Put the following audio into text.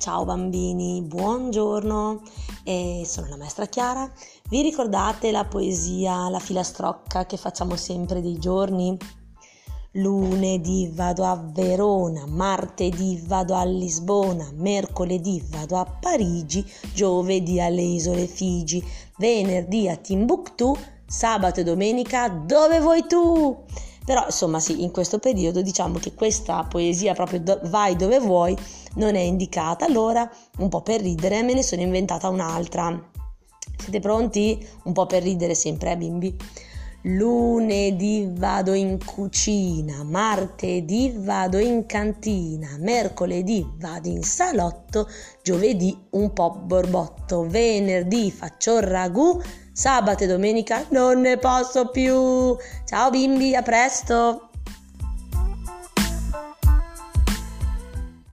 Ciao bambini, buongiorno, e sono la maestra Chiara. Vi ricordate la poesia, la filastrocca che facciamo sempre dei giorni? Lunedì vado a Verona, martedì vado a Lisbona, mercoledì vado a Parigi, giovedì alle isole Figi, venerdì a Timbuktu, sabato e domenica dove vuoi tu? Però insomma sì, in questo periodo diciamo che questa poesia proprio do- vai dove vuoi non è indicata, allora un po' per ridere me ne sono inventata un'altra. Siete pronti? Un po' per ridere sempre, eh bimbi? Lunedì vado in cucina, martedì vado in cantina, mercoledì vado in salotto, giovedì un po' borbotto, venerdì faccio il ragù, sabato e domenica non ne posso più. Ciao bimbi, a presto!